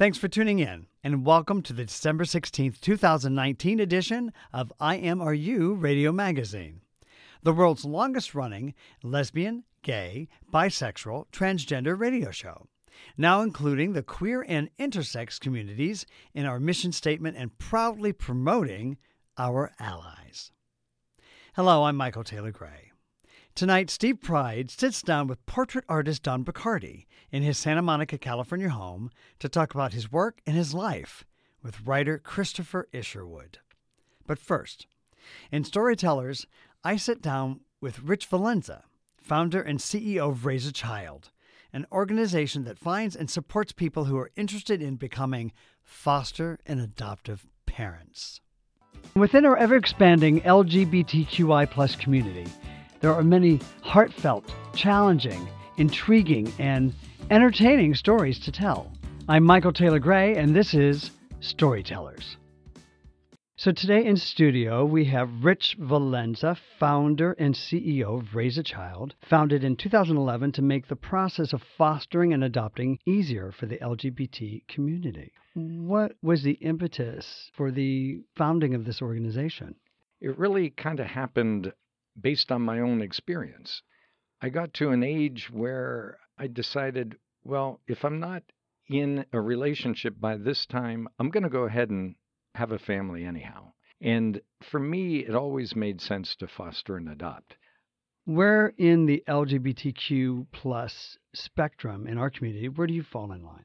Thanks for tuning in, and welcome to the December 16th, 2019 edition of I Am Are You Radio Magazine, the world's longest running lesbian, gay, bisexual, transgender radio show, now including the queer and intersex communities in our mission statement and proudly promoting our allies. Hello, I'm Michael Taylor Gray. Tonight, Steve Pride sits down with portrait artist Don Bachardy in his Santa Monica, California home to talk about his work and his life with writer Christopher Isherwood. But first, in Storytellers, I sit down with Rich Valenza, founder and CEO of Raise a Child, an organization that finds and supports people who are interested in becoming foster and adoptive parents. Within our ever expanding LGBTQI community, there are many heartfelt, challenging, intriguing, and entertaining stories to tell. I'm Michael Taylor Gray, and this is Storytellers. So today in studio, we have Rich Valenza, founder and CEO of Raise a Child, founded in 2011 to make the process of fostering and adopting easier for the LGBT community. What was the impetus for the founding of this organization? It really kind of happened based on my own experience. I got to an age where I decided, well, if I'm not in a relationship by this time, I'm going to go ahead and have a family anyhow. And for me, it always made sense to foster and adopt. Where in the LGBTQ plus spectrum in our community, where do you fall in line?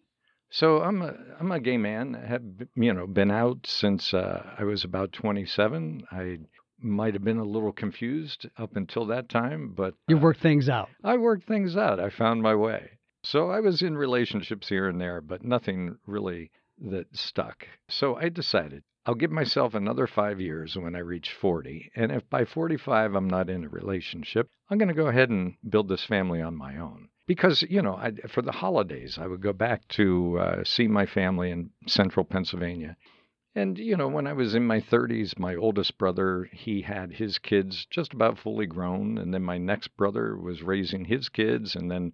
So I'm a I'm a gay man. I have you know been out since uh, I was about 27. I might have been a little confused up until that time, but You uh, work things out. I worked things out. I found my way. So I was in relationships here and there, but nothing really that stuck. So I decided I'll give myself another five years when I reach 40. And if by 45 I'm not in a relationship, I'm going to go ahead and build this family on my own. Because, you know, I, for the holidays, I would go back to uh, see my family in central Pennsylvania. And, you know, when I was in my 30s, my oldest brother, he had his kids just about fully grown. And then my next brother was raising his kids. And then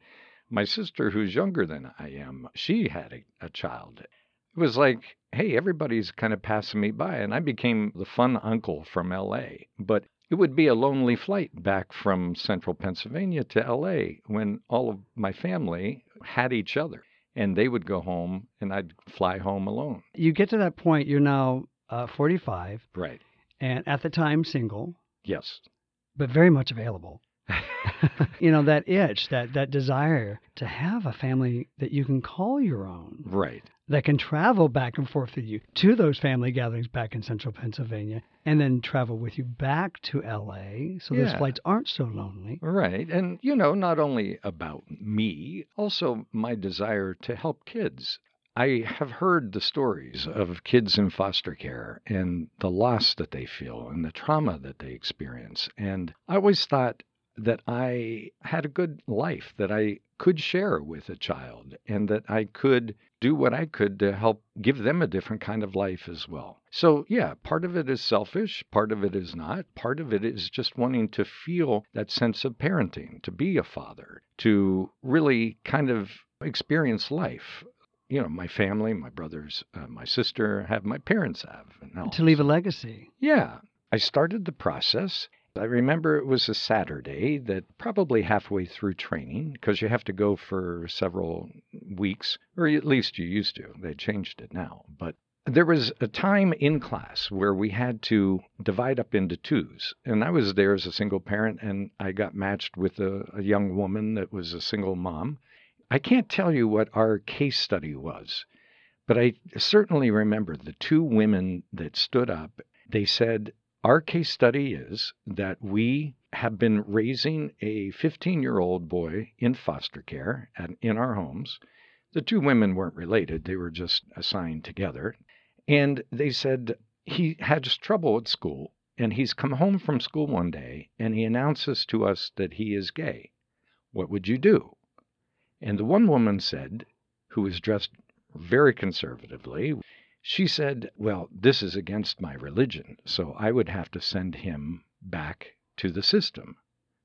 my sister, who's younger than I am, she had a, a child. It was like, hey, everybody's kind of passing me by. And I became the fun uncle from LA. But it would be a lonely flight back from central Pennsylvania to LA when all of my family had each other. And they would go home and I'd fly home alone. You get to that point, you're now uh, 45, Right. and at the time single, Yes. but very much available. You know, that itch, that, that desire to have a family that you can call your own, right. that can travel back and forth with you to those family gatherings back in central Pennsylvania, and then travel with you back to LA so those flights aren't so lonely. Right. And, you know, not only about me, also my desire to help kids. I have heard the stories of kids in foster care and the loss that they feel and the trauma that they experience. And I always thought that I had a good life that I could share with a child and that I could do what I could to help give them a different kind of life as well. So, yeah, part of it is selfish, part of it is not. Part of it is just wanting to feel that sense of parenting, to be a father, to really kind of experience life. You know, my family, my brothers, uh, my sister have, my parents have. And all. To leave a legacy. Yeah. I started the process I remember it was a Saturday that probably halfway through training, because you have to go for several weeks, or at least you used to. They changed it now. But there was a time in class where we had to divide up into twos. And I was there as a single parent, and I got matched with a, a young woman that was a single mom. I can't tell you what our case study was, but I certainly remember the two women that stood up. They said, our case study is that we have been raising a 15 year old boy in foster care and in our homes. The two women weren't related, they were just assigned together. And they said he has trouble at school, and he's come home from school one day and he announces to us that he is gay. What would you do? And the one woman said, who was dressed very conservatively, she said, Well, this is against my religion, so I would have to send him back to the system.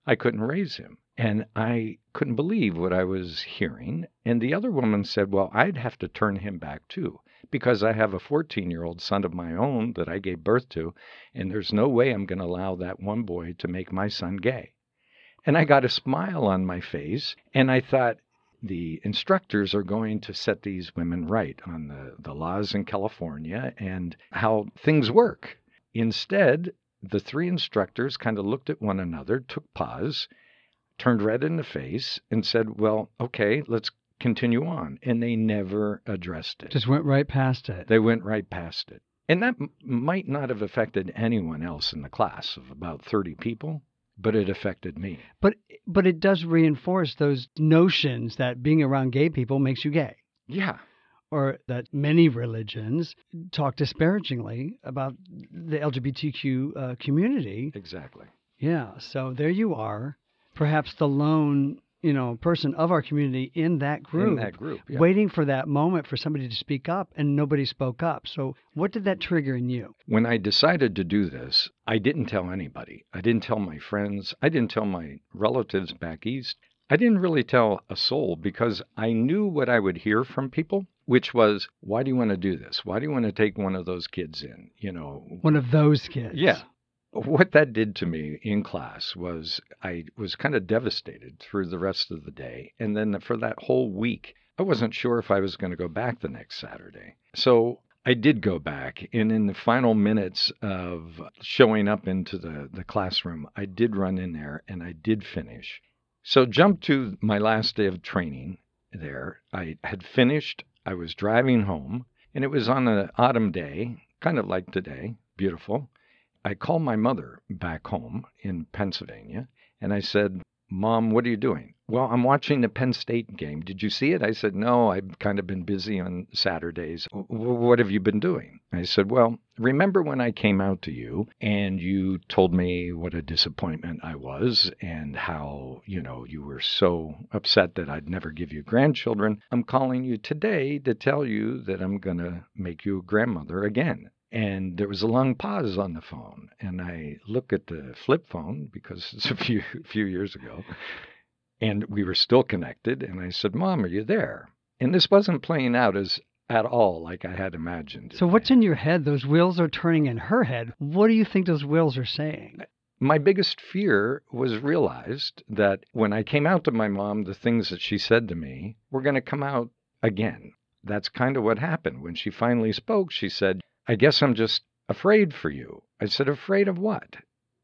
I couldn't raise him. And I couldn't believe what I was hearing. And the other woman said, Well, I'd have to turn him back too, because I have a 14 year old son of my own that I gave birth to, and there's no way I'm going to allow that one boy to make my son gay. And I got a smile on my face, and I thought, the instructors are going to set these women right on the, the laws in California and how things work. Instead, the three instructors kind of looked at one another, took pause, turned red in the face, and said, Well, okay, let's continue on. And they never addressed it. Just went right past it. They went right past it. And that m- might not have affected anyone else in the class of about 30 people but it affected me. But but it does reinforce those notions that being around gay people makes you gay. Yeah. Or that many religions talk disparagingly about the LGBTQ uh, community. Exactly. Yeah. So there you are, perhaps the lone you know, person of our community in that group, in that group, yeah. waiting for that moment for somebody to speak up, and nobody spoke up. So, what did that trigger in you? When I decided to do this, I didn't tell anybody. I didn't tell my friends. I didn't tell my relatives back east. I didn't really tell a soul because I knew what I would hear from people, which was, "Why do you want to do this? Why do you want to take one of those kids in?" You know, one of those kids. Yeah, what that did to me in class was I was kind of devastated through the rest of the day. And then for that whole week, I wasn't sure if I was going to go back the next Saturday. So I did go back. And in the final minutes of showing up into the, the classroom, I did run in there and I did finish. So, jump to my last day of training there. I had finished, I was driving home, and it was on an autumn day, kind of like today, beautiful. I called my mother back home in Pennsylvania and I said, Mom, what are you doing? Well, I'm watching the Penn State game. Did you see it? I said, No, I've kind of been busy on Saturdays. What have you been doing? I said, Well, remember when I came out to you and you told me what a disappointment I was and how, you know, you were so upset that I'd never give you grandchildren? I'm calling you today to tell you that I'm going to make you a grandmother again. And there was a long pause on the phone, and I look at the flip phone because it's a few few years ago, and we were still connected. And I said, "Mom, are you there?" And this wasn't playing out as at all like I had imagined. So what's in your head? Those wheels are turning in her head. What do you think those wheels are saying? My biggest fear was realized that when I came out to my mom, the things that she said to me were going to come out again. That's kind of what happened. When she finally spoke, she said, I guess I'm just afraid for you. I said, Afraid of what?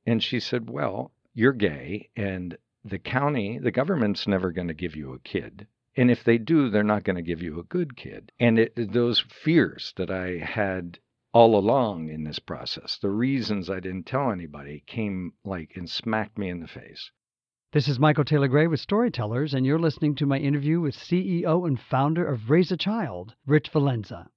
And she said, Well, you're gay, and the county, the government's never going to give you a kid. And if they do, they're not going to give you a good kid. And it, those fears that I had all along in this process, the reasons I didn't tell anybody came like and smacked me in the face. This is Michael Taylor Gray with Storytellers, and you're listening to my interview with CEO and founder of Raise a Child, Rich Valenza.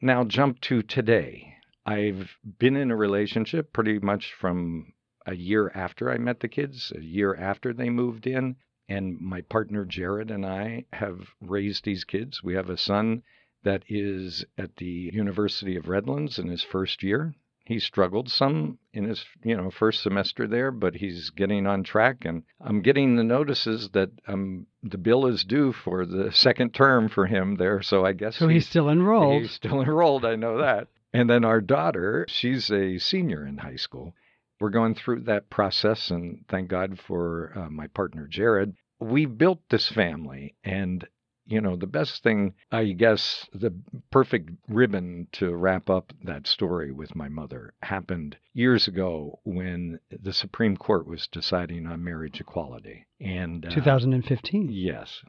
Now, jump to today. I've been in a relationship pretty much from a year after I met the kids, a year after they moved in. And my partner Jared and I have raised these kids. We have a son that is at the University of Redlands in his first year he struggled some in his you know first semester there, but he's getting on track. And I'm getting the notices that um, the bill is due for the second term for him there. So I guess so. He's, he's still enrolled. He's still enrolled. I know that. And then our daughter, she's a senior in high school. we're going through that process, and thank God for uh, my partner, Jared. We built this family, and you know, the best thing, I guess, the perfect ribbon to wrap up that story with my mother happened years ago when the Supreme Court was deciding on marriage equality. And uh, 2015. Yes.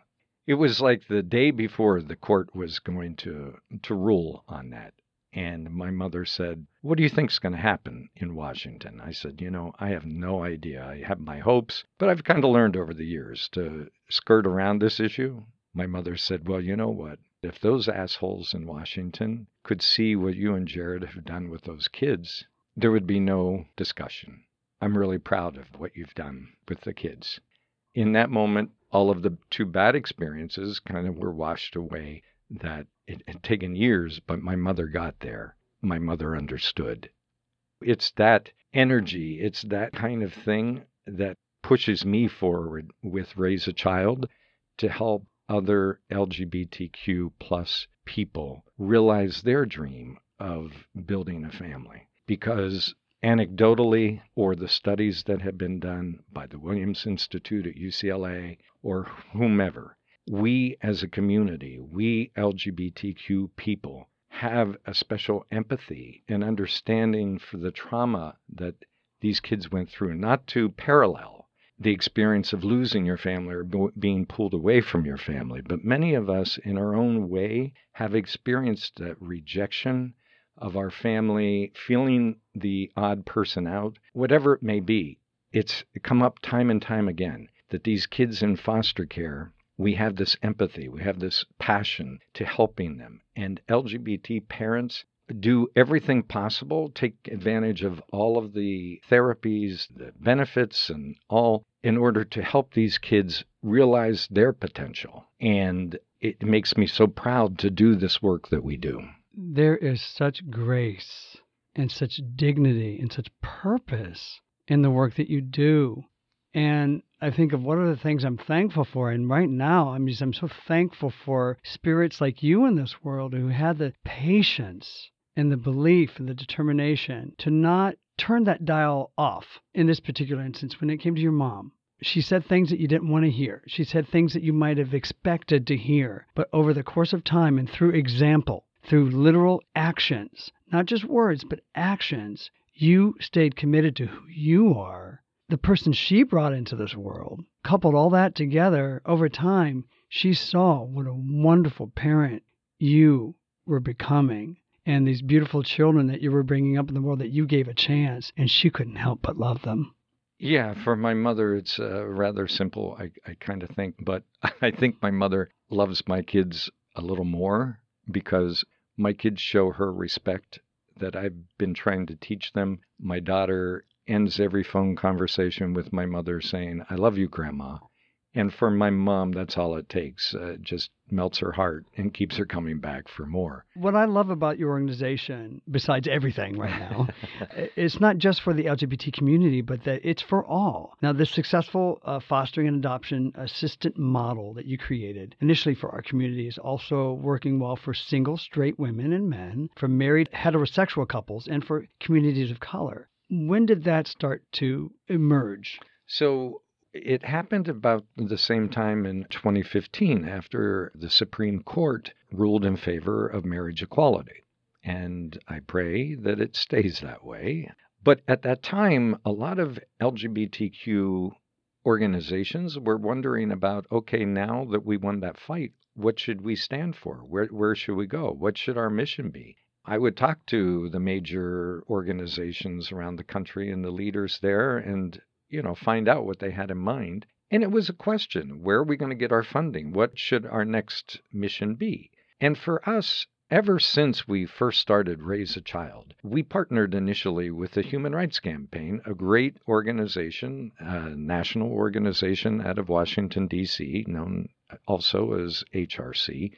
It was like the day before the court was going to to rule on that. And my mother said, What do you think's going to happen in Washington? I said, You know, I have no idea. I have my hopes, but I've kind of learned over the years to skirt around this issue my mother said, Well, you know what? If those assholes in Washington could see what you and Jared have done with those kids, there would be no discussion. I'm really proud of what you've done with the kids. In that moment, all of the two bad experiences kind of were washed away. That it had taken years, but my mother got there. My mother understood. It's that energy, it's that kind of thing that pushes me forward with Raise a Child to help other LGBTQ plus people realize their dream of building a family. Because anecdotally, or the studies that have been done by the Williams Institute at UCLA or whomever, we as a community, we LGBTQ people, have a special empathy and understanding for the trauma that these kids went through, not to parallel the experience of losing your family or being pulled away from your family. But many of us, in our own way, have experienced that rejection of our family, feeling the odd person out, whatever it may be. It's come up time and time again that these kids in foster care, we have this empathy, we have this passion to helping them. And LGBT parents do everything possible, take advantage of all of the therapies, the benefits, and all in order to help these kids realize their potential. And it makes me so proud to do this work that we do. There is such grace and such dignity and such purpose in the work that you do. And I think of what are the things I'm thankful for. And right now, I'm just I'm so thankful for spirits like you in this world who had the patience and the belief and the determination to not turn that dial off in this particular instance when it came to your mom. She said things that you didn't want to hear. She said things that you might have expected to hear. But over the course of time and through example, through literal actions, not just words, but actions, you stayed committed to who you are, the person she brought into this world. Coupled all that together over time, she saw what a wonderful parent you were becoming and these beautiful children that you were bringing up in the world that you gave a chance, and she couldn't help but love them. Yeah, for my mother, it's uh, rather simple, I, I kind of think. But I think my mother loves my kids a little more because my kids show her respect that I've been trying to teach them. My daughter ends every phone conversation with my mother saying, I love you, Grandma. And for my mom, that's all it takes. Uh, it just melts her heart and keeps her coming back for more. What I love about your organization, besides everything right now, it's not just for the LGBT community, but that it's for all. Now, this successful uh, fostering and adoption assistant model that you created initially for our community is also working well for single straight women and men, for married heterosexual couples, and for communities of color. When did that start to emerge? So, it happened about the same time in 2015 after the Supreme Court ruled in favor of marriage equality. And I pray that it stays that way. But at that time, a lot of LGBTQ organizations were wondering about okay, now that we won that fight, what should we stand for? Where, where should we go? What should our mission be? I would talk to the major organizations around the country and the leaders there, and you know, find out what they had in mind. And it was a question where are we going to get our funding? What should our next mission be? And for us, ever since we first started Raise a Child, we partnered initially with the Human Rights Campaign, a great organization, a national organization out of Washington, D.C., known also as HRC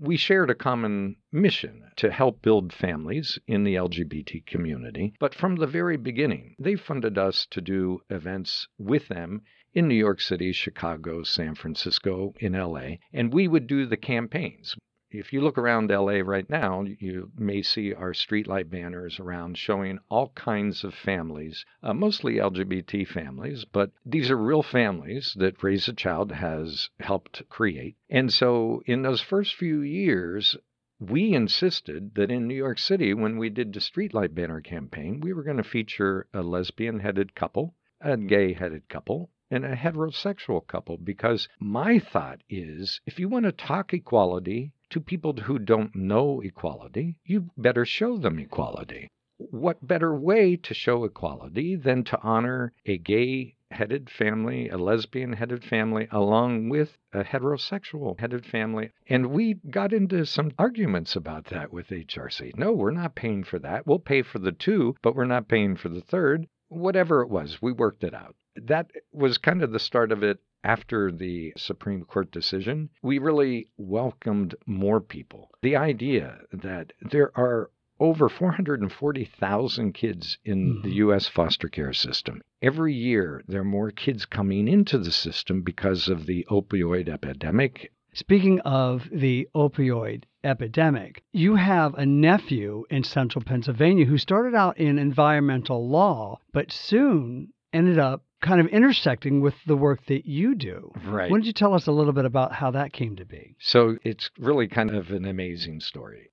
we shared a common mission to help build families in the LGBT community. But from the very beginning, they funded us to do events with them in New York City, Chicago, San Francisco, in LA, and we would do the campaigns. If you look around LA right now, you may see our streetlight banners around showing all kinds of families, uh, mostly LGBT families, but these are real families that Raise a Child has helped create. And so in those first few years, we insisted that in New York City, when we did the streetlight banner campaign, we were going to feature a lesbian headed couple, a gay headed couple, and a heterosexual couple because my thought is if you want to talk equality to people who don't know equality, you better show them equality. What better way to show equality than to honor a gay headed family, a lesbian headed family, along with a heterosexual headed family. And we got into some arguments about that with HRC. No, we're not paying for that. We'll pay for the two, but we're not paying for the third. Whatever it was, we worked it out. That was kind of the start of it after the Supreme Court decision. We really welcomed more people. The idea that there are over 440,000 kids in the Mhm. U.S. foster care system. Every year, there are more kids coming into the system because of the opioid epidemic. Speaking of the opioid epidemic, you have a nephew in central Pennsylvania who started out in environmental law, but soon ended up kind of intersecting with the work that you do. Right. Why don't you tell us a little bit about how that came to be? So it's really kind of an amazing story.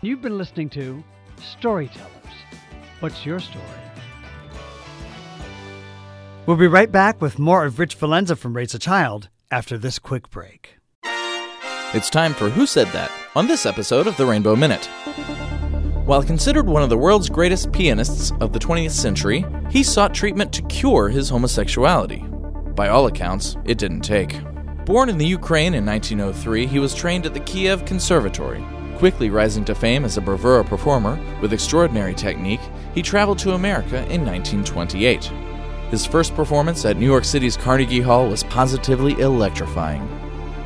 You've been listening to Storytellers. What's your story? We'll be right back with more of Rich Valenza from Raise a Child after this quick break. It's time for Who Said That on this episode of the Rainbow Minute. While considered one of the world's greatest pianists of the 20th century, he sought treatment to cure his homosexuality. By all accounts, it didn't take. Born in the Ukraine in 1903, he was trained at the Kiev Conservatory. Quickly rising to fame as a bravura performer with extraordinary technique, he traveled to America in 1928. His first performance at New York City's Carnegie Hall was positively electrifying.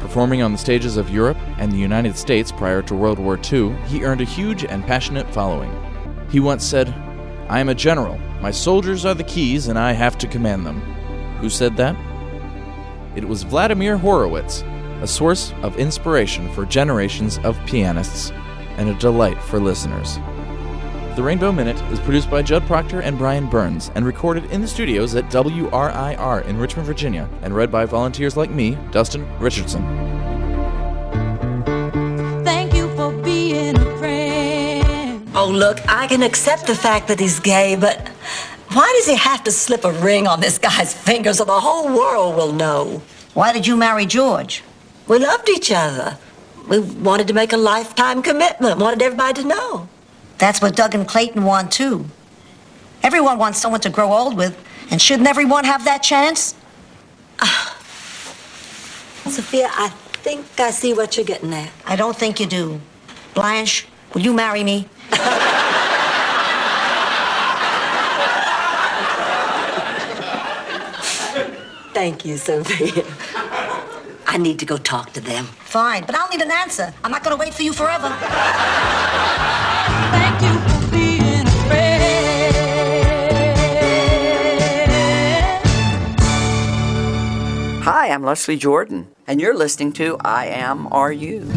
Performing on the stages of Europe and the United States prior to World War II, he earned a huge and passionate following. He once said, I am a general. My soldiers are the keys, and I have to command them. Who said that? It was Vladimir Horowitz, a source of inspiration for generations of pianists, and a delight for listeners. The Rainbow Minute is produced by Judd Proctor and Brian Burns and recorded in the studios at WRIR in Richmond, Virginia, and read by volunteers like me, Dustin Richardson. Thank you for being a friend. Oh, look, I can accept the fact that he's gay, but why does he have to slip a ring on this guy's finger so the whole world will know? Why did you marry George? We loved each other. We wanted to make a lifetime commitment, wanted everybody to know. That's what Doug and Clayton want too. Everyone wants someone to grow old with, and shouldn't everyone have that chance? Sophia, I think I see what you're getting at. I don't think you do. Blanche, will you marry me? Thank you, Sophia. I need to go talk to them. Fine, but I'll need an answer. I'm not going to wait for you forever. I'm Leslie Jordan, and you're listening to I Am Are You.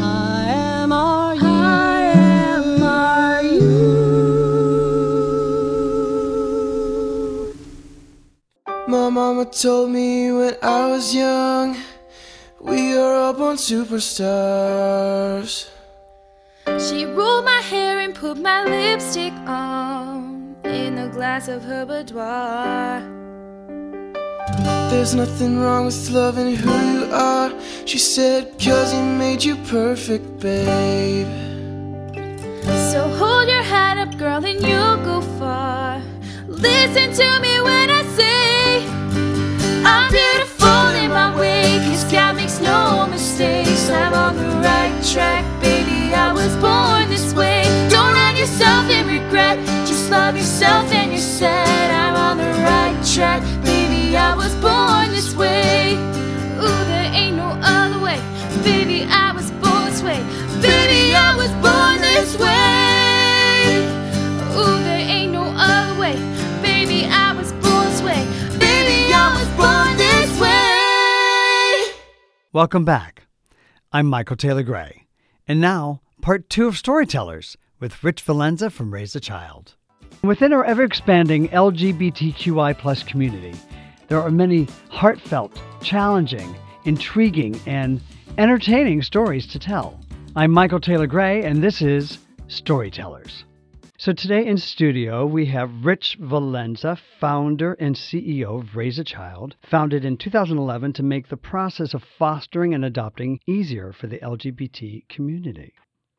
I am are you. I am are you. My mama told me when I was young, we are up on superstars. She rolled my hair and put my lipstick on in a glass of her boudoir. There's nothing wrong with loving who you are, she said, cause he made you perfect, babe. So hold your head up, girl, and you'll go far. Listen to me when I say I'm beautiful in my way, cause God makes no mistakes. I'm on the right track, baby. I was born this way. Don't hang yourself in regret, just love yourself and you're set. I'm on the right track, baby. I was born this way. Ooh, there ain't no other way, baby. I was born this way, baby. I was born this way. Ooh, there ain't no other way, baby. I was born this way, baby. I was born this way. Welcome back. I'm Michael Taylor Gray. And now, part two of Storytellers with Rich Valenza from Raise a Child. Within our ever expanding LGBTQI plus community, there are many heartfelt, challenging, intriguing, and entertaining stories to tell. I'm Michael Taylor Gray, and this is Storytellers. So today in studio, we have Rich Valenza, founder and CEO of Raise a Child, founded in 2011 to make the process of fostering and adopting easier for the LGBT community.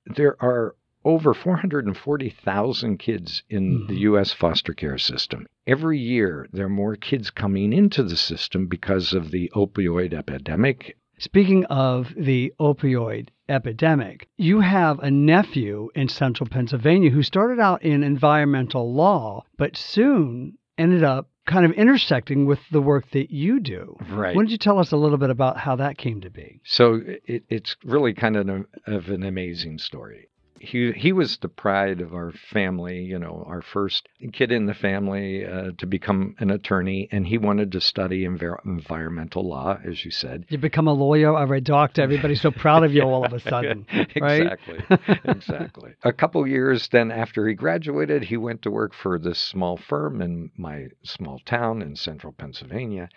There are over 440,000 kids in the mm-hmm. U.S. foster care system. Every year, there are more kids coming into the system because of the opioid epidemic. Speaking of the opioid epidemic, you have a nephew in central Pennsylvania who started out in environmental law, but soon ended up kind of intersecting with the work that you do. Right. Why don't you tell us a little bit about how that came to be? So it, it's really kind of an, of an amazing story. He he was the pride of our family, you know, our first kid in the family uh, to become an attorney, and he wanted to study envir- environmental law, as you said. You become a lawyer or a doctor, everybody's so proud of you all of a sudden. right? exactly, exactly. A couple years then after he graduated, he went to work for this small firm in my small town in central Pennsylvania.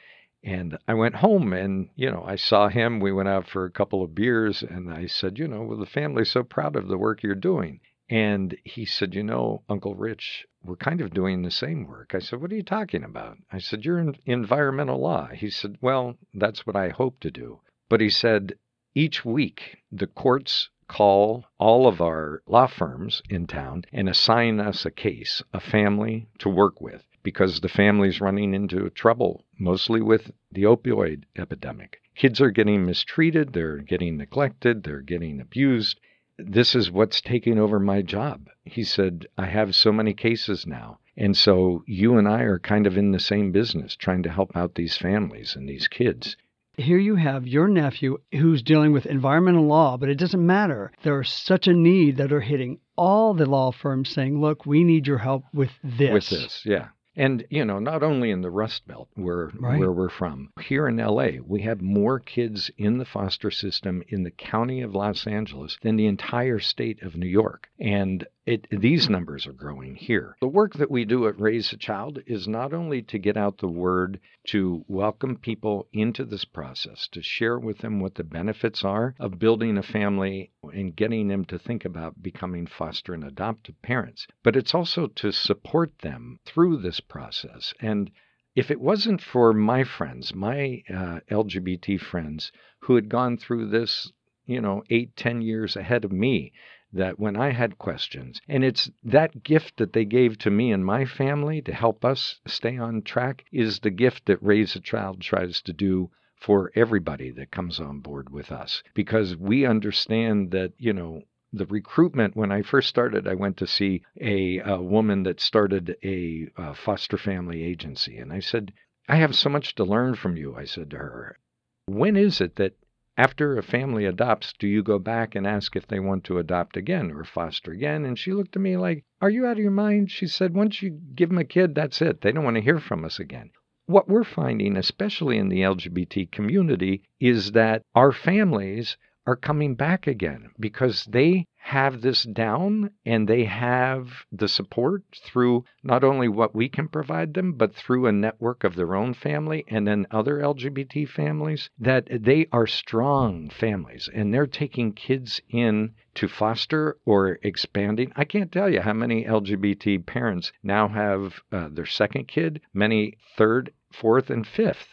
And I went home and, you know, I saw him. We went out for a couple of beers and I said, you know, well, the family's so proud of the work you're doing. And he said, you know, Uncle Rich, we're kind of doing the same work. I said, what are you talking about? I said, you're in environmental law. He said, well, that's what I hope to do. But he said, each week the courts call all of our law firms in town and assign us a case, a family to work with because the family's running into trouble, mostly with the opioid epidemic. Kids are getting mistreated, they're getting neglected, they're getting abused. This is what's taking over my job. He said, I have so many cases now. And so you and I are kind of in the same business, trying to help out these families and these kids. Here you have your nephew who's dealing with environmental law, but it doesn't matter. There's such a need that are hitting all the law firms saying, look, we need your help with this. With this, yeah. And you know, not only in the Rust Belt where Right. where we're from, here in LA, we have more kids in the foster system in the county of Los Angeles than the entire state of New York. And it, these numbers are growing here. The work that we do at Raise a Child is not only to get out the word to welcome people into this process, to share with them what the benefits are of building a family and getting them to think about becoming foster and adoptive parents, but it's also to support them through this process. And if it wasn't for my friends, my uh, LGBT friends who had gone through this, you know, eight, ten years ahead of me, that when I had questions, and it's that gift that they gave to me and my family to help us stay on track, is the gift that Raise a Child tries to do for everybody that comes on board with us. Because we understand that, you know, the recruitment when I first started, I went to see a, a woman that started a, uh foster family agency. And I said, I have so much to learn from you. I said to her, when is it that after a family adopts, do you go back and ask if they want to adopt again or foster again? And she looked at me like, Are you out of your mind? She said, Once you give them a kid, that's it. They don't want to hear from us again. What we're finding, especially in the LGBT community, is that our families are coming back again because they have this down and they have the support through not only what we can provide them, but through a network of their own family and then other LGBT families, that they are strong families and they're taking kids in to foster or expanding. I can't tell you how many LGBT parents now have uh, their second kid, many third, fourth, and fifth.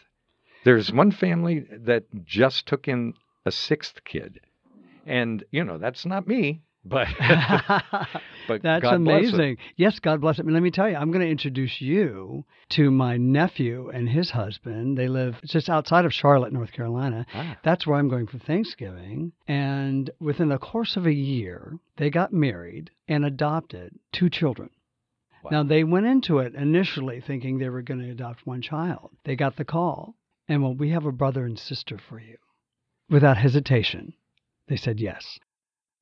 There's one family that just took in a sixth kid. And, you know, that's not me, but, but That's God amazing. Yes, God bless him. And let me tell you, I'm going to introduce you to my nephew and his husband. They live just outside of Charlotte, North Carolina. Ah. That's where I'm going for Thanksgiving. And within the course of a year, they got married and adopted two children. Now, they went into it initially thinking they were going to adopt one child. They got the call, and well, we have a brother and sister for you. Without hesitation, they said yes.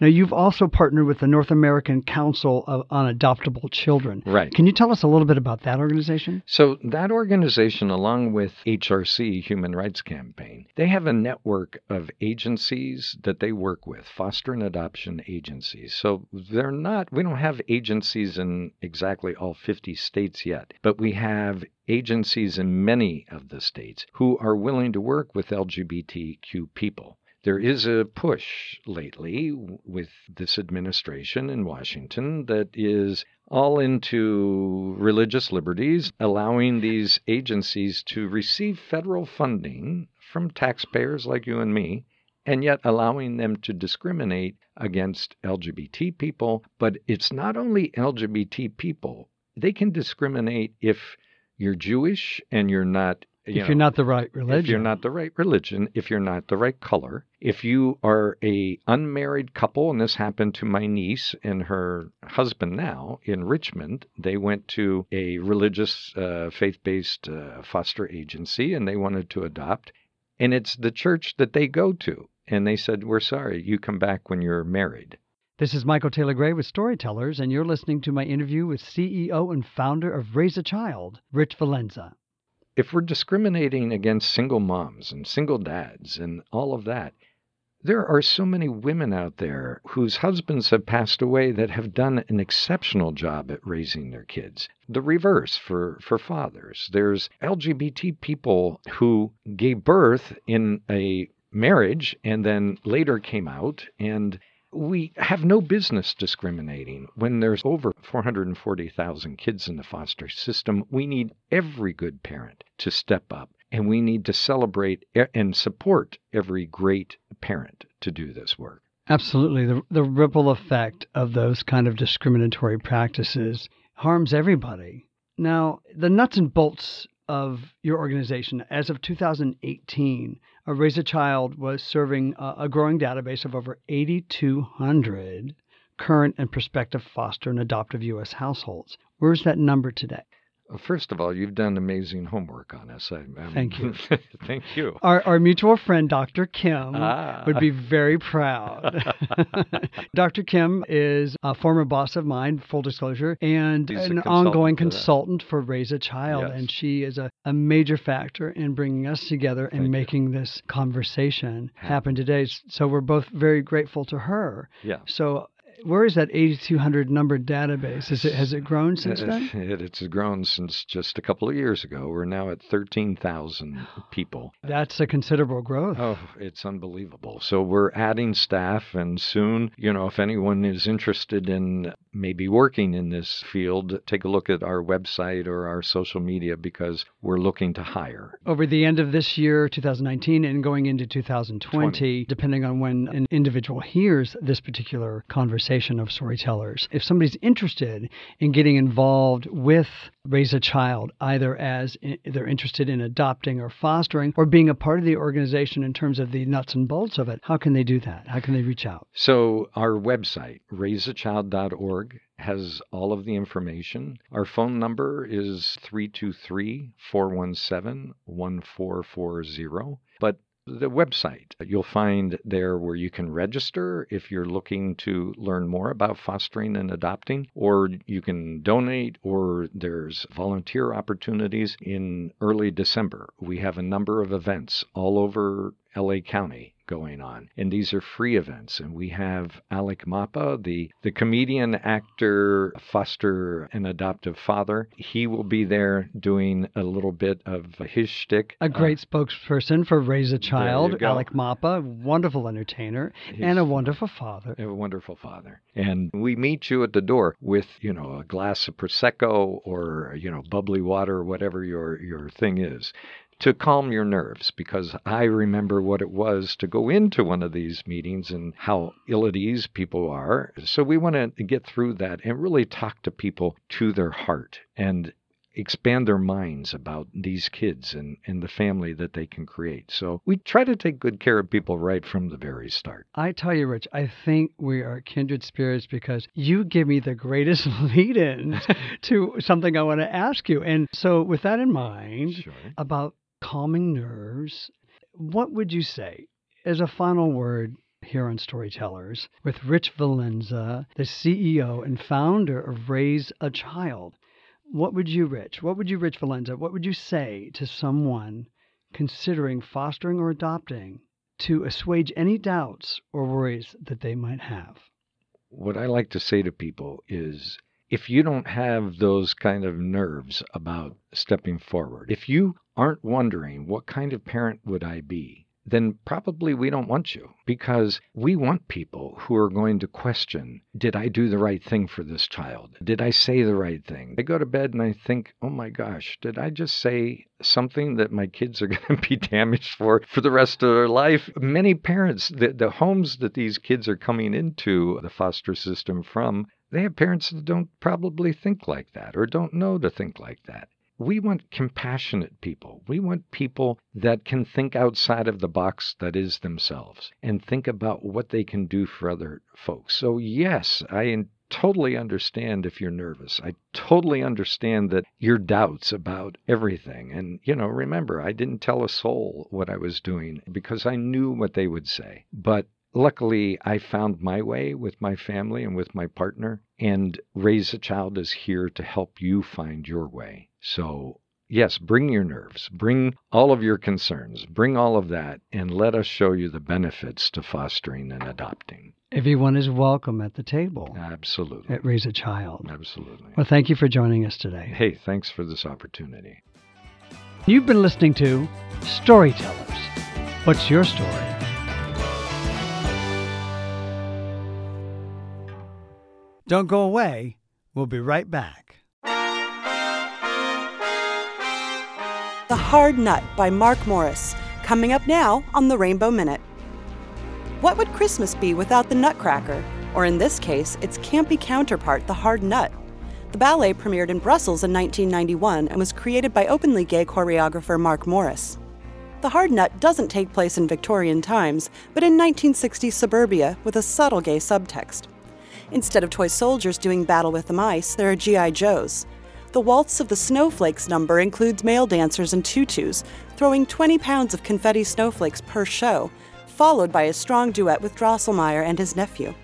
Now, you've also partnered with the North American Council of, on Adoptable Children. Right. Can you tell us a little bit about that organization? So, that organization, along with HRC, Human Rights Campaign, they have a network of agencies that they work with, foster and adoption agencies. So, they're not, we don't have agencies in exactly all 50 states yet, but we have agencies in many of the states who are willing to work with LGBTQ people. There is a push lately with this administration in Washington that is all into religious liberties, allowing these agencies to receive federal funding from taxpayers like you and me, and yet allowing them to discriminate against LGBT people. But it's not only LGBT people, they can discriminate if you're Jewish and you're not you if know, you're not the right religion. If you're not the right religion, if you're not the right color, if you are a unmarried couple, and this happened to my niece and her husband now in Richmond, they went to a religious, uh, faith-based uh, foster agency and they wanted to adopt, and it's the church that they go to, and they said, "We're sorry, you come back when you're married." This is Michael Taylor Gray with Storytellers, and you're listening to my interview with CEO and founder of Raise a Child, Rich Valenza if we're discriminating against single moms and single dads and all of that, there are so many women out there whose husbands have passed away that have done an exceptional job at raising their kids. The reverse for, for fathers. There's LGBT people who gave birth in a marriage and then later came out and we have no business discriminating. When there's over 440,000 kids in the foster system, we need every good parent to step up. And we need to celebrate and support every great parent to do this work. Absolutely. The, the ripple effect of those kind of discriminatory practices harms everybody. Now, the nuts and bolts of your organization, as of 2018, Raise a Child was serving a, growing database of over 8,200 current and prospective foster and adoptive U.S. households. Where's that number today? First of all, you've done amazing homework on us. I, I'm, Thank you. thank you. Our, our mutual friend, Dr. Kim, ah. would be very proud. Dr. Kim is a former boss of mine, full disclosure, and He's an ongoing consultant for Raise a Child. Yes. And she is a, a major factor in bringing us together and Thank making this conversation happen today. So we're both very grateful to her. Yeah. So where is that 8200 number database? Is it has it grown since then? It, it's grown since just a couple of years ago. We're now at 13,000 people. That's a considerable growth. Oh it's unbelievable. So we're adding staff and soon you know if anyone is interested in maybe working in this field take a look at our website or our social media because we're looking to hire. Over the end of this year 2019 and going into 2020 20. depending on when an individual hears this particular conversation of storytellers. If somebody's interested in getting involved with Raise a Child, either as they're interested in adopting or fostering or being a part of the organization in terms of the nuts and bolts of it, how can they do that? How can they reach out? So, our website, raiseachild.org, has all of the information. Our phone number is 323 417 1440. But the website. You'll find there where you can register if you're looking to learn more about fostering and adopting, or you can donate, or there's volunteer opportunities. In early December, we have a number of events all over LA County going on. And these are free events. And we have Alec Mapa, the, the comedian, actor, foster and adoptive father. He will be there doing a little bit of his shtick. A great uh, spokesperson for Raise a Child. Alec Mapa, wonderful entertainer He's and a wonderful father. A wonderful father. And we meet you at the door with, you know, a glass of Prosecco or, you know, bubbly water, whatever your, your thing is to calm your nerves because I remember what it was to go into one of these meetings and how ill at ease people are. So we want to get through that and really talk to people to their heart and expand their minds about these kids and, and the family that they can create. So we try to take good care of people right from the very start. I tell you, Rich, I think we are kindred spirits because you give me the greatest lead ins to something I want to ask you. And so, with that in mind, Sure. about calming nerves, what would you say as a final word here on Storytellers with Rich Valenza, the CEO and founder of Raise a Child. What would you, Rich, what would you, Rich Valenza, what would you say to someone considering fostering or adopting to assuage any doubts or worries that they might have? What I like to say to people is if you don't have those kind of nerves about stepping forward, if you aren't wondering what kind of parent would I be, then probably we don't want you because we want people who are going to question Did I do the right thing for this child? Did I say the right thing? I go to bed and I think, Oh my gosh, did I just say something that my kids are going to be damaged for for the rest of their life? Many parents, the, the homes that these kids are coming into the foster system from, they have parents that don't probably think like that or don't know to think like that. We want compassionate people. We want people that can think outside of the box that is themselves and think about what they can do for other folks. So, yes, I totally understand if you're nervous. I totally understand that your doubts about everything. And, you know, remember, I didn't tell a soul what I was doing because I knew what they would say. But luckily, I found my way with my family and with my partner. And Raise a Child is here to help you find your way. So, yes, bring your nerves, bring all of your concerns, bring all of that, and let us show you the benefits to fostering and adopting. Everyone is welcome at the table. Absolutely. At Raise a Child. Absolutely. Well, thank you for joining us today. Hey, thanks for this opportunity. You've been listening to Storytellers. What's your story? Don't go away. We'll be right back. The Hard Nut by Mark Morris, coming up now on the Rainbow Minute. What would Christmas be without the Nutcracker, or in this case, its campy counterpart, the Hard Nut? The ballet premiered in Brussels in 1991 and was created by openly gay choreographer Mark Morris. The Hard Nut doesn't take place in Victorian times, but in 1960s suburbia with a subtle gay subtext. Instead of toy soldiers doing battle with the mice, there are G.I. Joes. The Waltz of the Snowflakes number includes male dancers in tutus, throwing 20 pounds of confetti snowflakes per show, followed by a strong duet with Drosselmeyer and his nephew.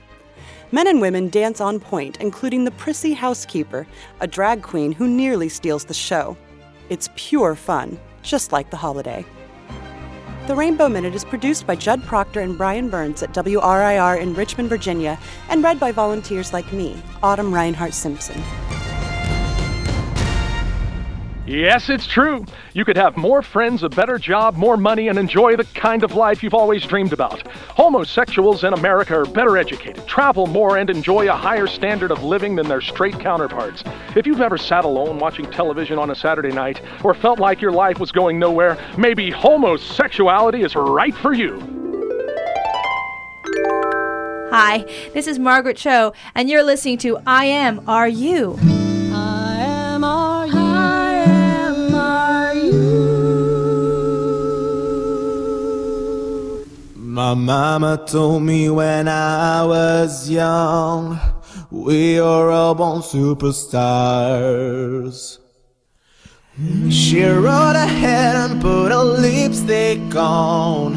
Men and women dance on point, including the prissy housekeeper, a drag queen who nearly steals the show. It's pure fun, just like the holiday. The Rainbow Minute is produced by Judd Proctor and Brian Burns at WRIR in Richmond, Virginia, and read by volunteers like me, Autumn Reinhardt Simpson. Yes, it's true. You could have more friends, a better job, more money, and enjoy the kind of life you've always dreamed about. Homosexuals in America are better educated, travel more, and enjoy a higher standard of living than their straight counterparts. If you've ever sat alone watching television on a Saturday night or felt like your life was going nowhere, maybe homosexuality is right for you. Hi, this is Margaret Cho, and you're listening to I Am Are You. My mama told me when I was young, we are all born superstars. She rode ahead and put a lipstick on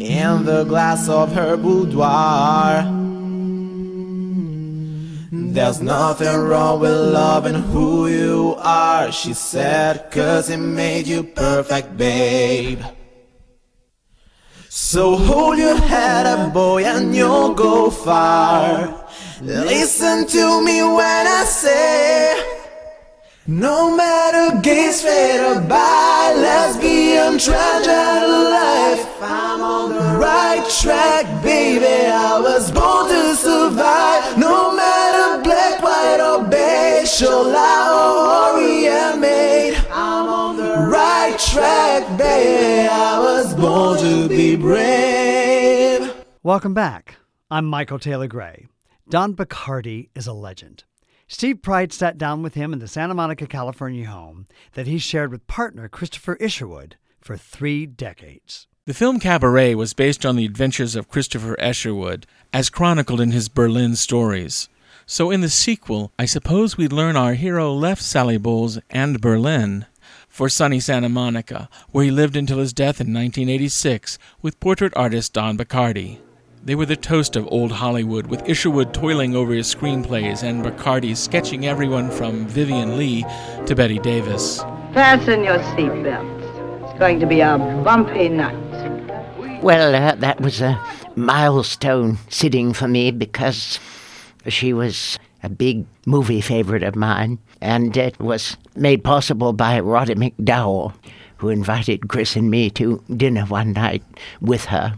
in the glass of her boudoir. There's nothing wrong with loving who you are, she said, cause it made you perfect, babe. So hold your head up, boy, and you'll go far. Listen to me when I say, no matter gays, straight or bi, lesbian, transgender life, I'm on the right track, baby. I was born to survive. No matter black, white, or beige, Shola or Orient, made, I'm on the right track, baby. I born to be brave. Welcome back. I'm Michael Taylor Gray. Don Bachardy is a legend. Steve Pride sat down with him in the Santa Monica, California home that he shared with partner Christopher Isherwood for three decades. The film Cabaret was based on the adventures of Christopher Isherwood, as chronicled in his Berlin stories. So in the sequel, I suppose we'd learn our hero left Sally Bowles and Berlin for sunny Santa Monica, where he lived until his death in 1986 with portrait artist Don Bachardy. They were the toast of old Hollywood, with Isherwood toiling over his screenplays and Bachardy sketching everyone from Vivien Leigh to Bette Davis. Fasten your seatbelts. It's going to be a bumpy night. Well, uh, that was a milestone sitting for me because she was a big movie favorite of mine, and it was made possible by Roddy McDowall, who invited Chris and me to dinner one night with her.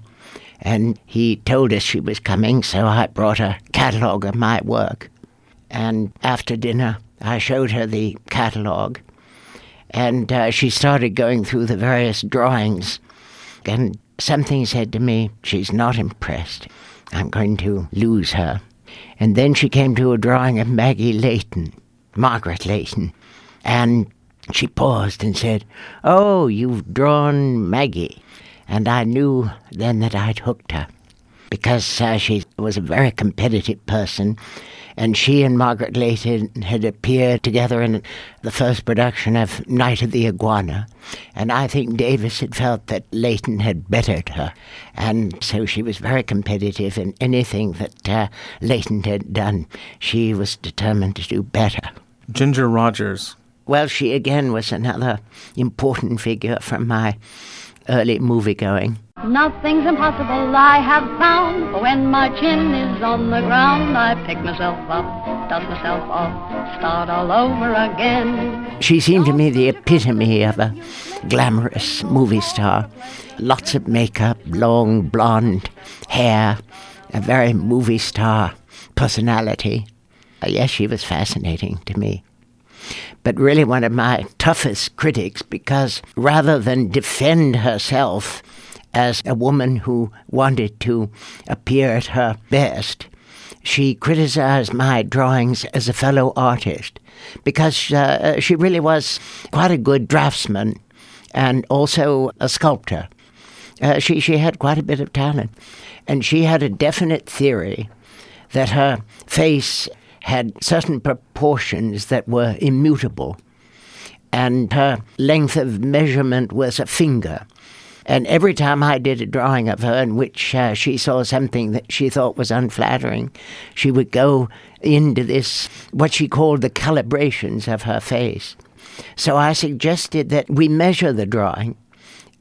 And he told us she was coming, so I brought a catalogue of my work. And after dinner, I showed her the catalogue, and uh, she started going through the various drawings. And something said to me, She's not impressed. I'm going to lose her. And then she came to a drawing of Maggie Leighton, Margaret Leighton, and she paused and said, Oh, you've drawn Maggie. And I knew then that I'd hooked her because uh, she was a very competitive person. And she and Margaret Leighton had appeared together in the first production of Night of the Iguana. And I think Davis had felt that Leighton had bettered her. And so she was very competitive in anything that uh, Leighton had done. She was determined to do better. Ginger Rogers. Well, she again was another important figure from my early movie going. Nothing's impossible, I have found. When my chin is on the ground, I pick myself up, dust myself off, start all over again. She seemed to me the epitome of a glamorous movie star. Lots of makeup, long blonde hair, a very movie star personality. Uh, yes, she was fascinating to me. But really, one of my toughest critics because rather than defend herself as a woman who wanted to appear at her best, she criticized my drawings as a fellow artist because uh, she really was quite a good draftsman and also a sculptor. Uh, she, she had quite a bit of talent. And she had a definite theory that her face had certain proportions that were immutable. And her length of measurement was a finger. And every time I did a drawing of her in which uh, she saw something that she thought was unflattering, she would go into this, what she called the calibrations of her face. So I suggested that we measure the drawing,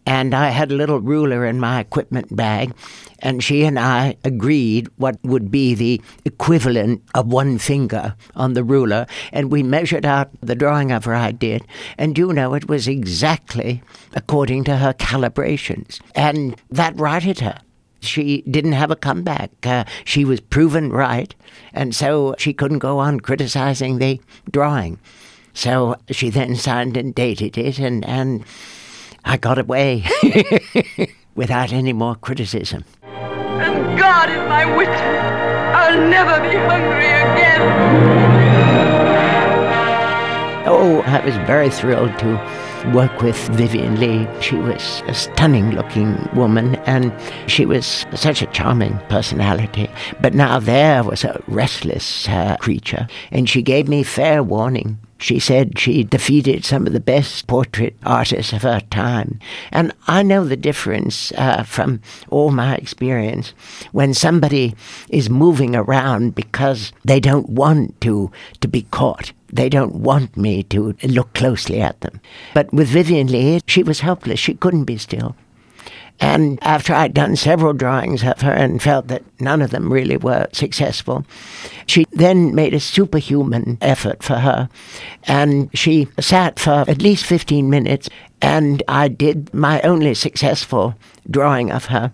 and I had a little ruler in my equipment bag, and she and I agreed what would be the equivalent of one finger on the ruler, and we measured out the drawing of her I did, and you know it was exactly according to her calibrations, and that righted her. She didn't have a comeback. Uh, she was proven right, and so she couldn't go on criticizing the drawing. So she then signed and dated it, and, and I got away without any more criticism. And God is my witness, I'll never be hungry again. Oh, I was very thrilled to work with Vivien Leigh. She was a stunning looking woman and she was such a charming personality. But now there was a restless uh, creature, and she gave me fair warning. She said she defeated some of the best portrait artists of her time. And I know the difference uh, from all my experience when somebody is moving around because they don't want to, to be caught. They don't want me to look closely at them. But with Vivien Leigh, she was helpless. She couldn't be still. And after I'd done several drawings of her and felt that none of them really were successful, she then made a superhuman effort for her. And she sat for at least 15 minutes, and I did my only successful drawing of her.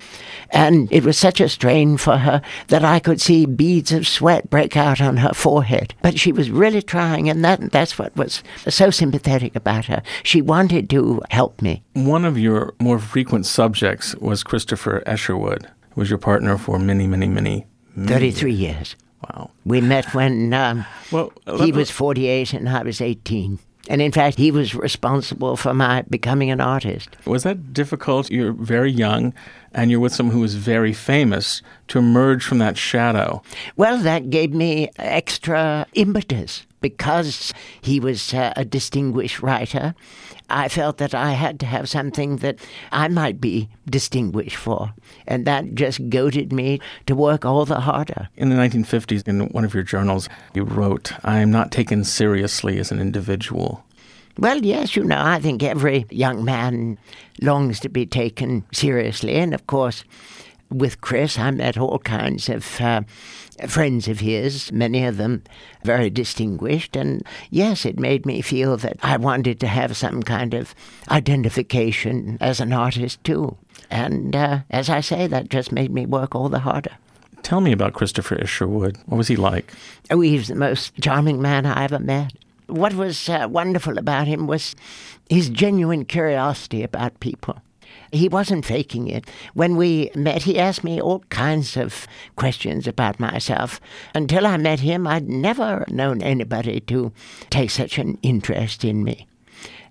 And it was such a strain for her that I could see beads of sweat break out on her forehead. But she was really trying, and that, that's what was so sympathetic about her. She wanted to help me. One of your more frequent subjects was Christopher Isherwood, who was your partner for many, many, many, many 33 years. Wow. We met when um, well, he was 48 and I was 18. And in fact, he was responsible for my becoming an artist. Was that difficult? You're very young and you're with someone who is very famous to emerge from that shadow. Well, that gave me extra impetus because he was uh, a distinguished writer, I felt that I had to have something that I might be distinguished for. And that just goaded me to work all the harder. In the 1950s, in one of your journals, you wrote, I am not taken seriously as an individual. Well, yes, you know, I think every young man longs to be taken seriously. And of course, with Chris, I met all kinds of uh, friends of his, many of them very distinguished. And yes, it made me feel that I wanted to have some kind of identification as an artist, too. And uh, as I say, that just made me work all the harder. Tell me about Christopher Isherwood. What was he like? Oh, he was the most charming man I ever met. What was uh, wonderful about him was his genuine curiosity about people. He wasn't faking it. When we met, he asked me all kinds of questions about myself. Until I met him, I'd never known anybody to take such an interest in me.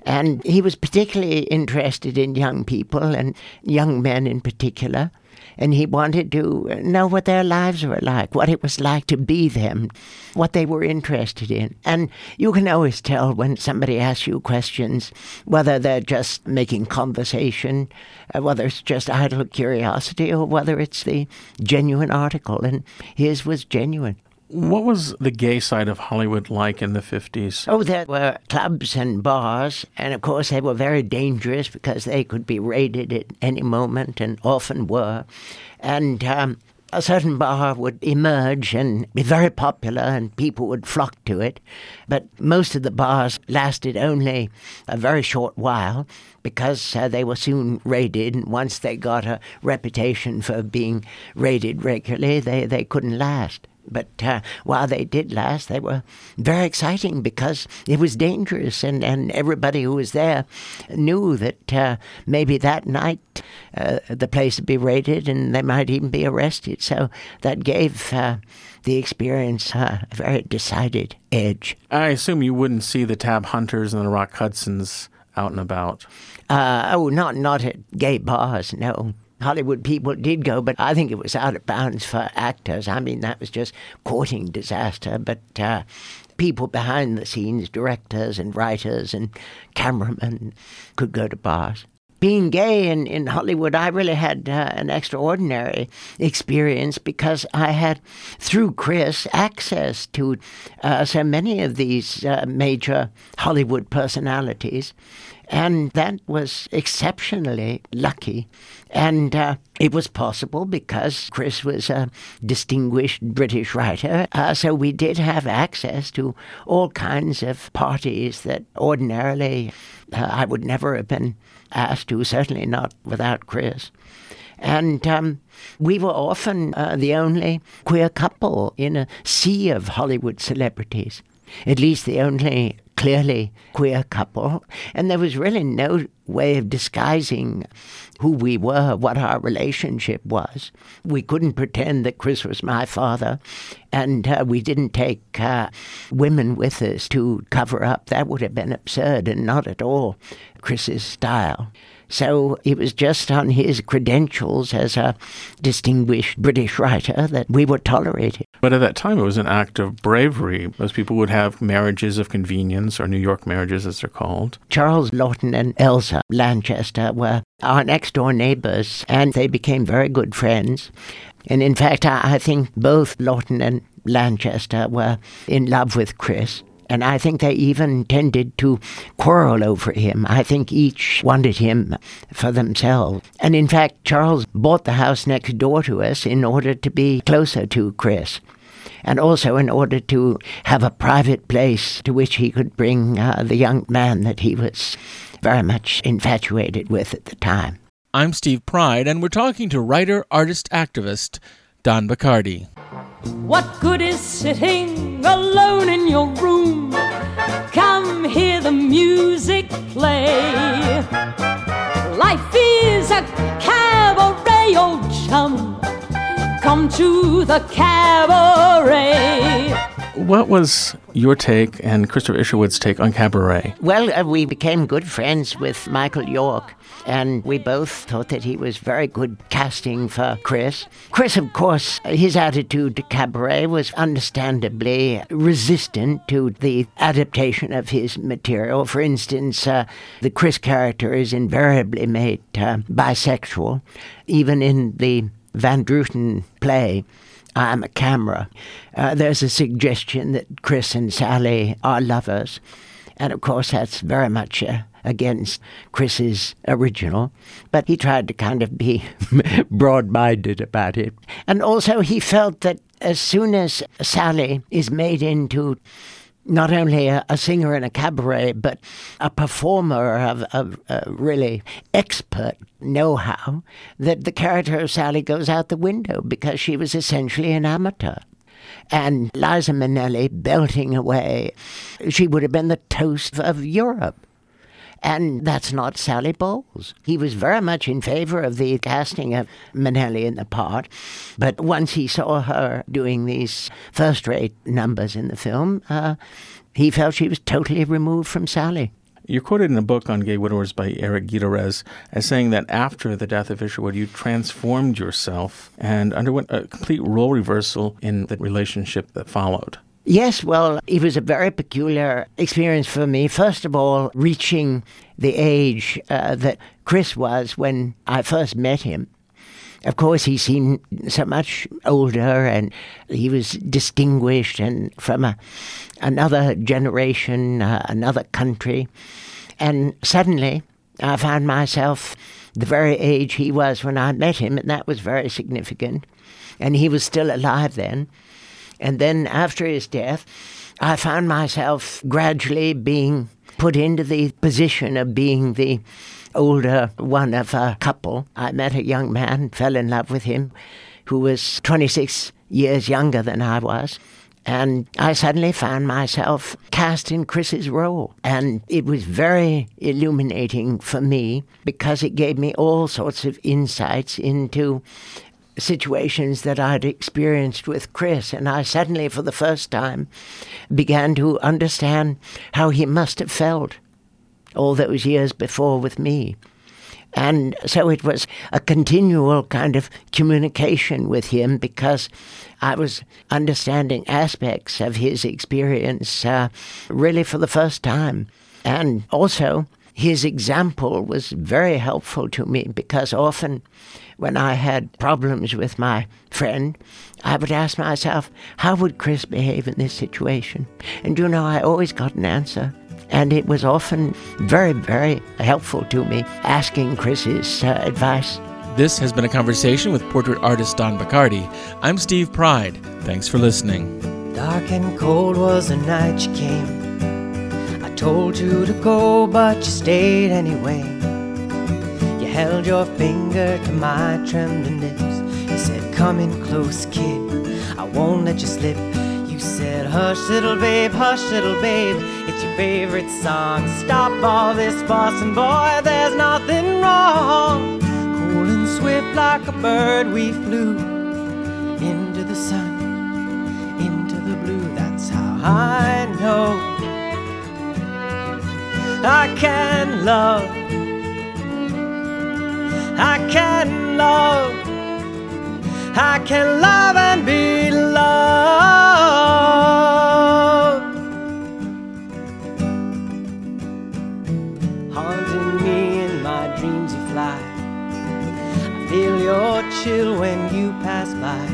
And he was particularly interested in young people and young men in particular and he wanted to know what their lives were like, what it was like to be them, what they were interested in. And you can always tell when somebody asks you questions, whether they're just making conversation, uh, whether it's just idle curiosity, or whether it's the genuine article. And his was genuine. What was the gay side of Hollywood like in the 50s? Oh, there were clubs and bars, and of course they were very dangerous because they could be raided at any moment and often were. And um, a certain bar would emerge and be very popular, and people would flock to it. But most of the bars lasted only a very short while because uh, they were soon raided. And once they got a reputation for being raided regularly, they, they couldn't last. But uh, while they did last, they were very exciting because it was dangerous, and, and everybody who was there knew that uh, maybe that night uh, the place would be raided and they might even be arrested. So that gave uh, the experience uh, a very decided edge. I assume you wouldn't see the Tab Hunters and the Rock Hudsons out and about. Uh, oh, not not at gay bars, no. Hollywood people did go, but I think it was out of bounds for actors. I mean, that was just courting disaster. But uh, people behind the scenes, directors and writers and cameramen, could go to bars. Being gay in, in Hollywood, I really had uh, an extraordinary experience because I had, through Chris, access to uh, so many of these uh, major Hollywood personalities. And that was exceptionally lucky. And uh, it was possible because Chris was a distinguished British writer. Uh, so we did have access to all kinds of parties that ordinarily uh, I would never have been asked to, certainly not without Chris. And um, we were often uh, the only queer couple in a sea of Hollywood celebrities, at least the only clearly queer couple, and there was really no way of disguising who we were, what our relationship was. We couldn't pretend that Chris was my father, and uh, we didn't take uh, women with us to cover up. That would have been absurd and not at all Chris's style. So it was just on his credentials as a distinguished British writer that we were tolerated. But at that time, it was an act of bravery. Most people would have marriages of convenience, or New York marriages as they're called. Charles Laughton and Elsa Lanchester were our next door neighbors, and they became very good friends. And in fact, I, I think both Laughton and Lanchester were in love with Chris. And I think they even tended to quarrel over him. I think each wanted him for themselves. And in fact, Charles bought the house next door to us in order to be closer to Chris. And also in order to have a private place to which he could bring uh, the young man that he was very much infatuated with at the time. I'm Steve Pride, and we're talking to writer, artist, activist Don Bachardy. What good is sitting alone in your room? Come hear the music play. Life is a cabaret, old chum. Come to the cabaret. What was your take and Christopher Isherwood's take on Cabaret? Well, uh, we became good friends with Michael York, and we both thought that he was very good casting for Chris. Chris, of course, his attitude to Cabaret was understandably resistant to the adaptation of his material. For instance, uh, the Chris character is invariably made uh, bisexual, even in the Van Druten play. I'm a camera. Uh, there's a suggestion that Chris and Sally are lovers. And of course, that's very much uh, against Chris's original. But he tried to kind of be broad minded about it. And also, he felt that as soon as Sally is made into not only a, a, singer in a cabaret, but a performer of, of uh, really expert know how, that the character of Sally goes out the window because she was essentially an amateur. And Liza Minnelli belting away, she would have been the toast of Europe. And that's not Sally Bowles. He was very much in favor of the casting of Minnelli in the part, but once he saw her doing these first rate numbers in the film, uh, he felt she was totally removed from Sally. You're quoted in a book on gay widowers by Eric Gutierrez as saying that after the death of Isherwood, you transformed yourself and underwent a complete role reversal in the relationship that followed. Yes, well, it was a very peculiar experience for me. First of all, reaching the age uh, that Chris was when I first met him. Of course, he seemed so much older and he was distinguished and from a, another generation, uh, another country. And suddenly, I found myself the very age he was when I met him, and that was very significant. And he was still alive then. And then after his death, I found myself gradually being put into the position of being the older one of a couple. I met a young man, fell in love with him, who was 26 years younger than I was. And I suddenly found myself cast in Chris's role. And it was very illuminating for me because it gave me all sorts of insights into situations that I'd experienced with Chris, and I suddenly, for the first time, began to understand how he must have felt all those years before with me. And so it was a continual kind of communication with him because I was understanding aspects of his experience uh, really for the first time. And also, his example was very helpful to me because often when I had problems with my friend, I would ask myself, how would Chris behave in this situation? And you know, I always got an answer. And it was often very, very helpful to me asking Chris's uh, advice. This has been a conversation with portrait artist Don Bachardy. I'm Steve Pride. Thanks for listening. Dark and cold was the night you came. Told you to go, but you stayed anyway. You held your finger to my trembling lips. You said, Come in close, kid. I won't let you slip. You said, Hush, little babe, hush, little babe. It's your favorite song. Stop all this fussing, boy, there's nothing wrong. Cool and swift like a bird, we flew into the sun, can love. I can love. I can love and be loved. Haunting me in my dreams, you fly. I feel your chill when you pass by.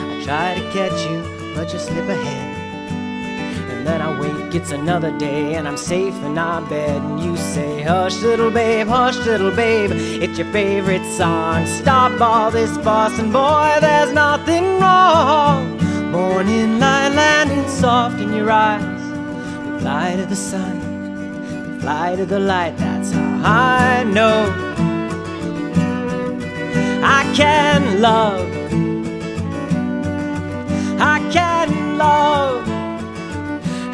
I try to catch you, but you slip ahead. Then I wake, it's another day, and I'm safe in our bed. And you say, Hush, little babe, hush, little babe, it's your favorite song. Stop all this fussing, boy, there's nothing wrong. Morning light landing soft in your eyes. We fly to the sun, we fly to the light, that's how I know. I can love, I can love.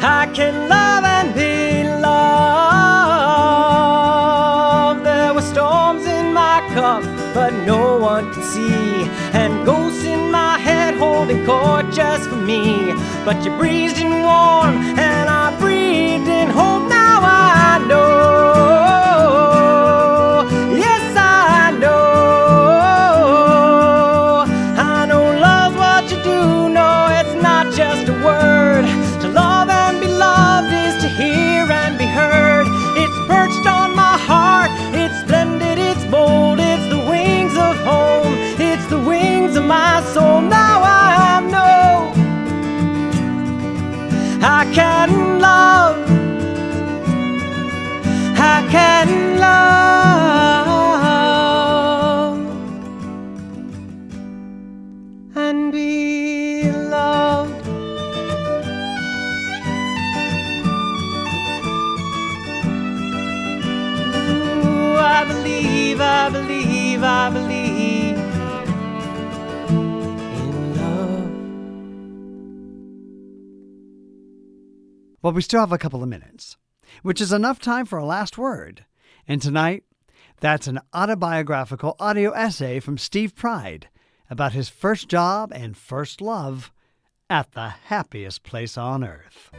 I can love and be loved. There were storms in my cup, but no one could see. And ghosts in my head holding court just for me. But you breathed in warm, and I breathed in hope. Now I know. Well, we still have a couple of minutes, which is enough time for a last word. And tonight, that's an autobiographical audio essay from Steve Pride about his first job and first love at the happiest place on earth.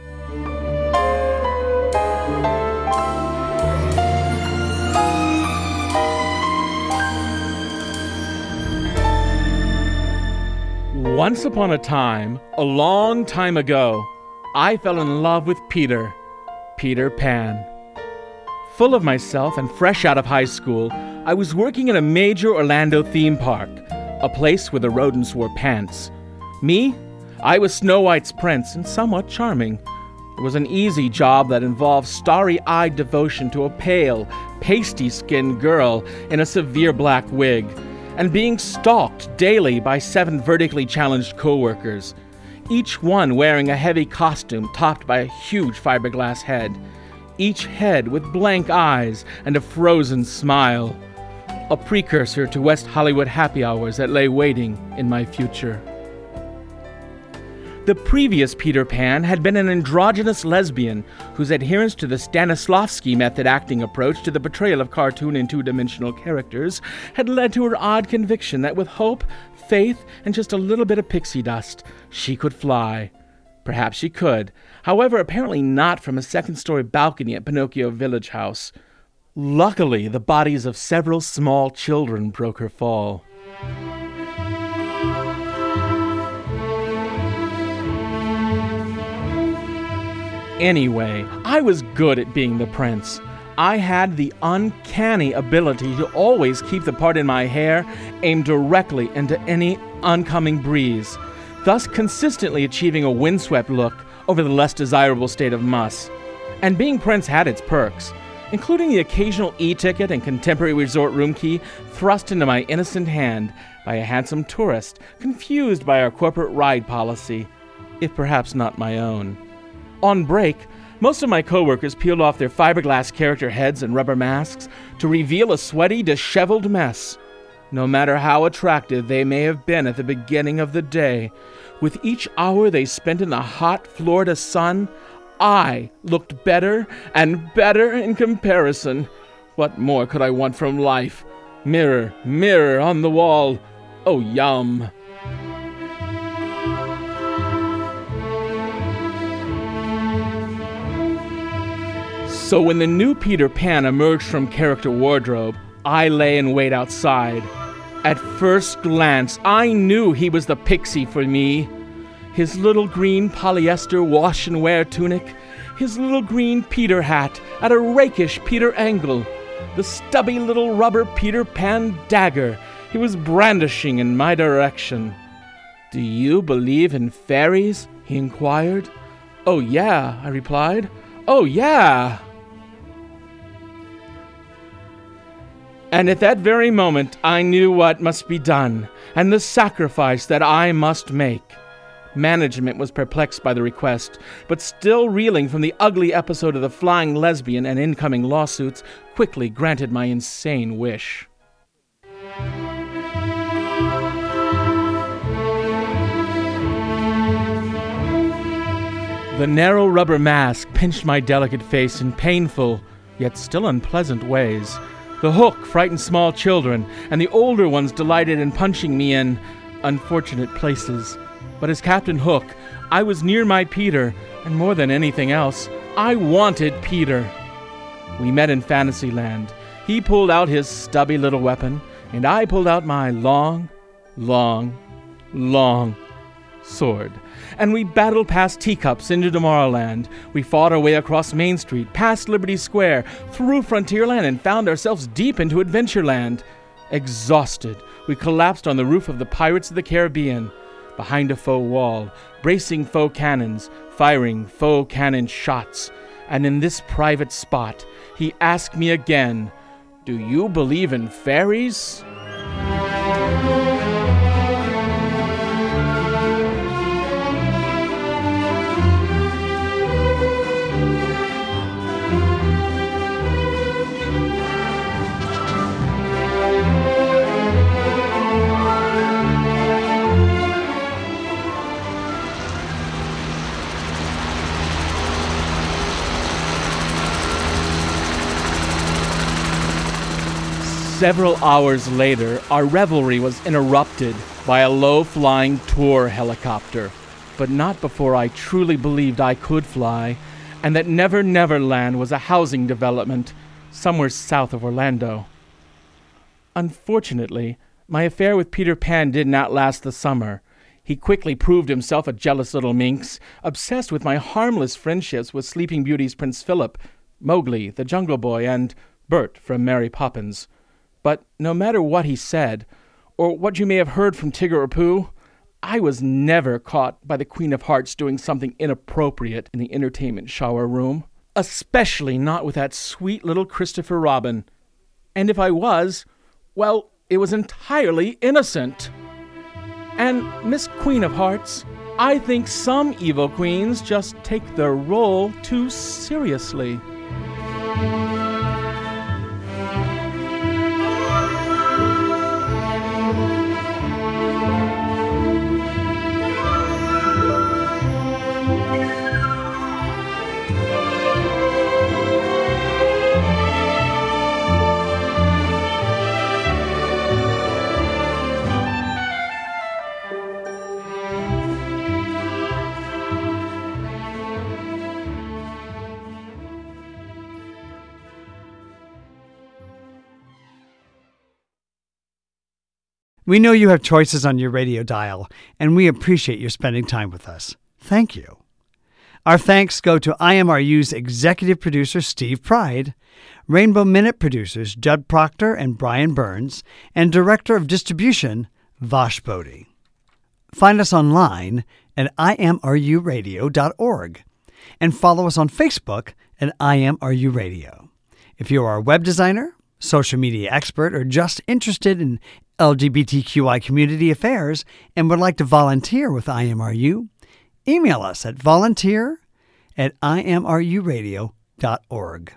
Once upon a time, a long time ago, I fell in love with Peter, Peter Pan. Full of myself and fresh out of high school, I was working in a major Orlando theme park, a place where the rodents wore pants. Me? I was Snow White's prince and somewhat charming. It was an easy job that involved starry eyed devotion to a pale, pasty skinned girl in a severe black wig, and being stalked daily by seven vertically challenged coworkers, each one wearing a heavy costume topped by a huge fiberglass head, each head with blank eyes and a frozen smile, a precursor to West Hollywood happy hours that lay waiting in my future. The previous Peter Pan had been an androgynous lesbian whose adherence to the Stanislavski method acting approach to the portrayal of cartoon and two dimensional characters had led to her odd conviction that with hope, faith, and just a little bit of pixie dust, she could fly. Perhaps she could, however, apparently not from a second story balcony at Pinocchio Village House. Luckily, the bodies of several small children broke her fall. Anyway, I was good at being the prince. I had the uncanny ability to always keep the part in my hair aimed directly into any oncoming breeze, thus consistently achieving a windswept look over the less desirable state of muss. And being prince had its perks, including the occasional e ticket and contemporary resort room key thrust into my innocent hand by a handsome tourist confused by our corporate ride policy, if perhaps not my own. On break, most of my coworkers peeled off their fiberglass character heads and rubber masks to reveal a sweaty, disheveled mess. No matter how attractive they may have been at the beginning of the day, with each hour they spent in the hot Florida sun, I looked better and better in comparison. What more could I want from life? Mirror, mirror on the wall. Oh, yum. So when the new Peter Pan emerged from character wardrobe, I lay in wait outside. At first glance, I knew he was the pixie for me. His little green polyester wash and wear tunic, his little green Peter hat at a rakish Peter angle, the stubby little rubber Peter Pan dagger he was brandishing in my direction. Do you believe in fairies? he inquired. Oh, yeah, I replied. Oh, yeah. And at that very moment, I knew what must be done, and the sacrifice that I must make. Management was perplexed by the request, but still reeling from the ugly episode of the flying lesbian and incoming lawsuits, quickly granted my insane wish. The narrow rubber mask pinched my delicate face in painful, yet still unpleasant ways. The hook frightened small children, and the older ones delighted in punching me in unfortunate places. But as Captain Hook, I was near my Peter, and more than anything else, I wanted Peter. We met in Fantasyland. He pulled out his stubby little weapon, and I pulled out my long, long, long sword. And we battled past teacups into Tomorrowland. We fought our way across Main Street, past Liberty Square, through Frontierland, and found ourselves deep into Adventureland. Exhausted, we collapsed on the roof of the Pirates of the Caribbean, behind a faux wall, bracing faux cannons, firing faux cannon shots. And in this private spot, he asked me again, Do you believe in fairies? Several hours later, our revelry was interrupted by a low flying tour helicopter, but not before I truly believed I could fly, and that Never Never Land was a housing development somewhere south of Orlando. Unfortunately, my affair with Peter Pan did not last the summer. He quickly proved himself a jealous little minx, obsessed with my harmless friendships with Sleeping Beauty's Prince Philip, Mowgli, the Jungle Boy, and Bert from Mary Poppins. But no matter what he said, or what you may have heard from Tigger or Pooh, I was never caught by the Queen of Hearts doing something inappropriate in the entertainment shower room, especially not with that sweet little Christopher Robin. And if I was, well, it was entirely innocent. And Miss Queen of Hearts, I think some evil queens just take their role too seriously. We know you have choices on your radio dial, and we appreciate you spending time with us. Thank you. Our thanks go to IMRU's executive producer, Steve Pride, Rainbow Minute producers, Judd Proctor and Brian Burns, and director of distribution, Vash Bodie. Find us online at imruradio.org and follow us on Facebook at IMRU Radio. If you are a web designer, social media expert, or just interested in LGBTQI community affairs and would like to volunteer with IMRU, email us at volunteer at imruradio.org.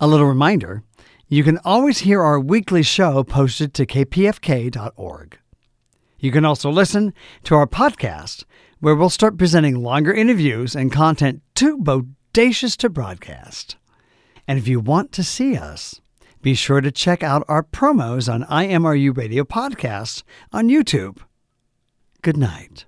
A little reminder you can always hear our weekly show posted to kpfk.org. You can also listen to our podcast, where we'll start presenting longer interviews and content too bodacious to broadcast. And if you want to see us, be sure to check out our promos on IMRU Radio Podcasts on YouTube. Good night.